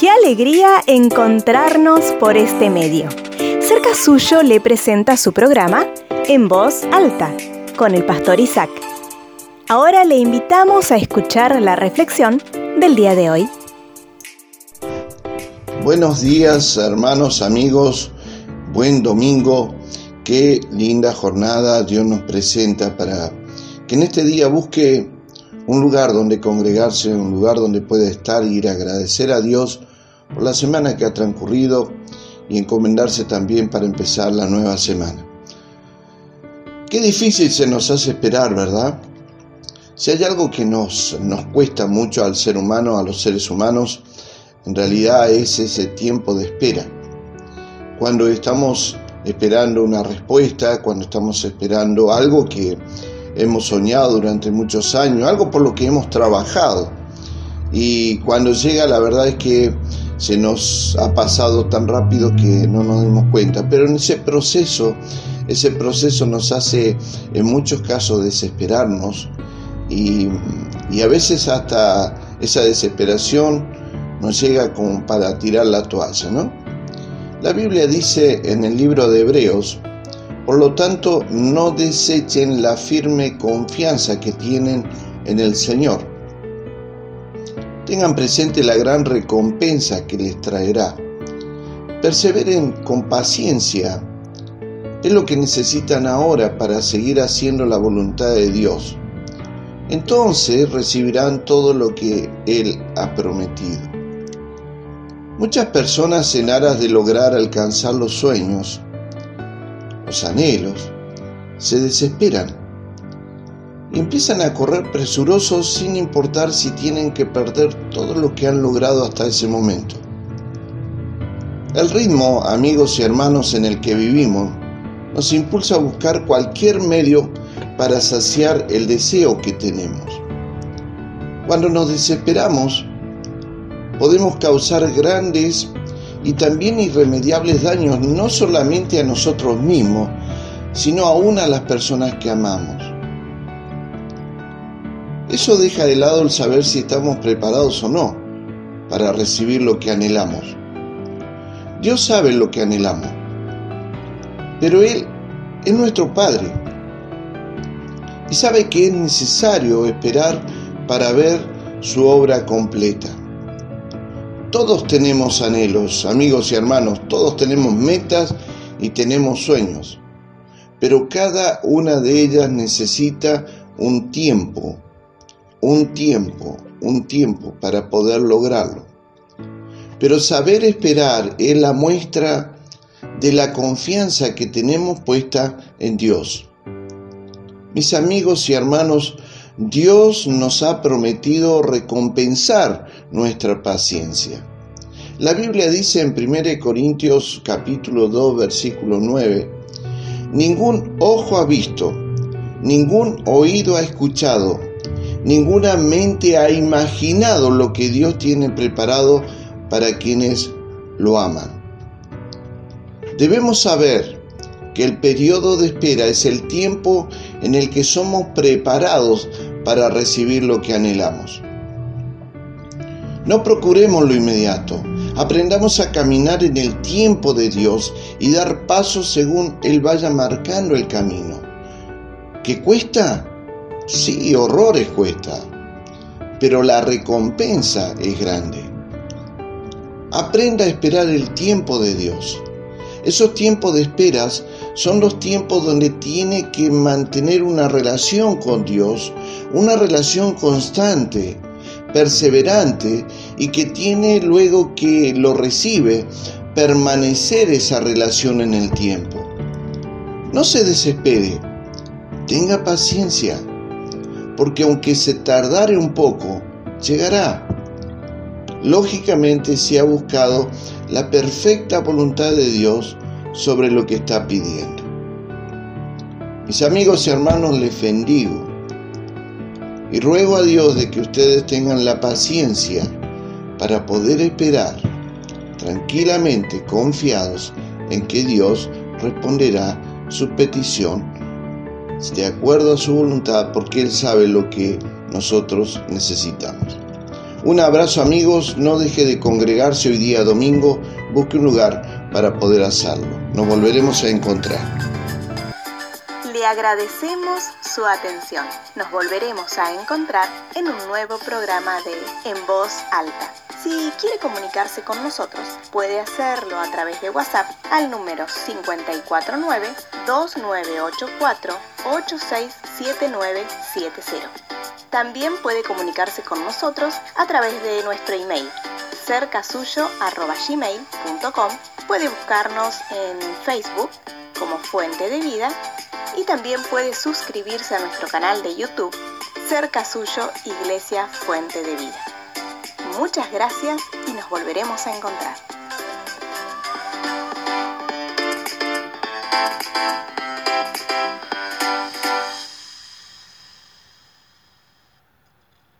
Qué alegría encontrarnos por este medio. Cerca suyo le presenta su programa En Voz Alta con el pastor Isaac. Ahora le invitamos a escuchar la reflexión del día de hoy. Buenos días hermanos, amigos, buen domingo, qué linda jornada Dios nos presenta para que en este día busque un lugar donde congregarse, un lugar donde pueda estar y ir a agradecer a Dios por la semana que ha transcurrido y encomendarse también para empezar la nueva semana. Qué difícil se nos hace esperar, ¿verdad? Si hay algo que nos, nos cuesta mucho al ser humano, a los seres humanos, en realidad es ese tiempo de espera. Cuando estamos esperando una respuesta, cuando estamos esperando algo que hemos soñado durante muchos años, algo por lo que hemos trabajado. Y cuando llega la verdad es que se nos ha pasado tan rápido que no nos dimos cuenta. Pero en ese proceso, ese proceso nos hace en muchos casos desesperarnos y, a veces hasta esa desesperación nos llega como para tirar la toalla, ¿no? La Biblia dice en el libro de Hebreos, por lo tanto, no desechen la firme confianza que tienen en el Señor. Tengan presente la gran recompensa que les traerá. Perseveren con paciencia. Es lo que necesitan ahora para seguir haciendo la voluntad de Dios. Entonces recibirán todo lo que Él ha prometido. Muchas personas en aras de lograr alcanzar los sueños los anhelos, se desesperan y empiezan a correr presurosos sin importar si tienen que perder todo lo que han logrado hasta ese momento. El ritmo, amigos y hermanos, en el que vivimos nos impulsa a buscar cualquier medio para saciar el deseo que tenemos. Cuando nos desesperamos, podemos causar grandes y también irremediables daños no solamente a nosotros mismos, sino aún a las personas que amamos. Eso deja de lado el saber si estamos preparados o no para recibir lo que anhelamos. Dios sabe lo que anhelamos, pero Él es nuestro Padre y sabe que es necesario esperar para ver su obra completa. Todos tenemos anhelos, amigos y hermanos, todos tenemos metas y tenemos sueños, pero cada una de ellas necesita un tiempo, un tiempo, un tiempo para poder lograrlo. Pero saber esperar es la muestra de la confianza que tenemos puesta en Dios. Mis amigos y hermanos, Dios nos ha prometido recompensar nuestra paciencia. La Biblia dice en 1 Corintios capítulo 2 versículo 9, ningún ojo ha visto, ningún oído ha escuchado, ninguna mente ha imaginado lo que Dios tiene preparado para quienes lo aman. Debemos saber que el periodo de espera es el tiempo en el que somos preparados para recibir lo que anhelamos. No procuremos lo inmediato, aprendamos a caminar en el tiempo de Dios y dar pasos según Él vaya marcando el camino. ¿Qué cuesta? Sí, horrores cuesta, pero la recompensa es grande. Aprenda a esperar el tiempo de Dios. Esos tiempos de esperas son los tiempos donde tiene que mantener una relación con Dios, una relación constante, perseverante y que tiene luego que lo recibe permanecer esa relación en el tiempo. No se desespere, tenga paciencia, porque aunque se tardare un poco, llegará. Lógicamente se ha buscado la perfecta voluntad de Dios sobre lo que está pidiendo. Mis amigos y hermanos, les bendigo y ruego a Dios de que ustedes tengan la paciencia para poder esperar tranquilamente, confiados en que Dios responderá su petición de acuerdo a su voluntad, porque Él sabe lo que nosotros necesitamos. Un abrazo amigos, no deje de congregarse hoy día domingo, busque un lugar para poder hacerlo. Nos volveremos a encontrar. Le agradecemos su atención. Nos volveremos a encontrar en un nuevo programa de En Voz Alta. Si quiere comunicarse con nosotros, puede hacerlo a través de WhatsApp al número 549-2984-867970. También puede comunicarse con nosotros a través de nuestro email cercasuyo.gmail.com Puede buscarnos en Facebook como Fuente de Vida y también puede suscribirse a nuestro canal de YouTube Cerca Suyo Iglesia Fuente de Vida. Muchas gracias y nos volveremos a encontrar.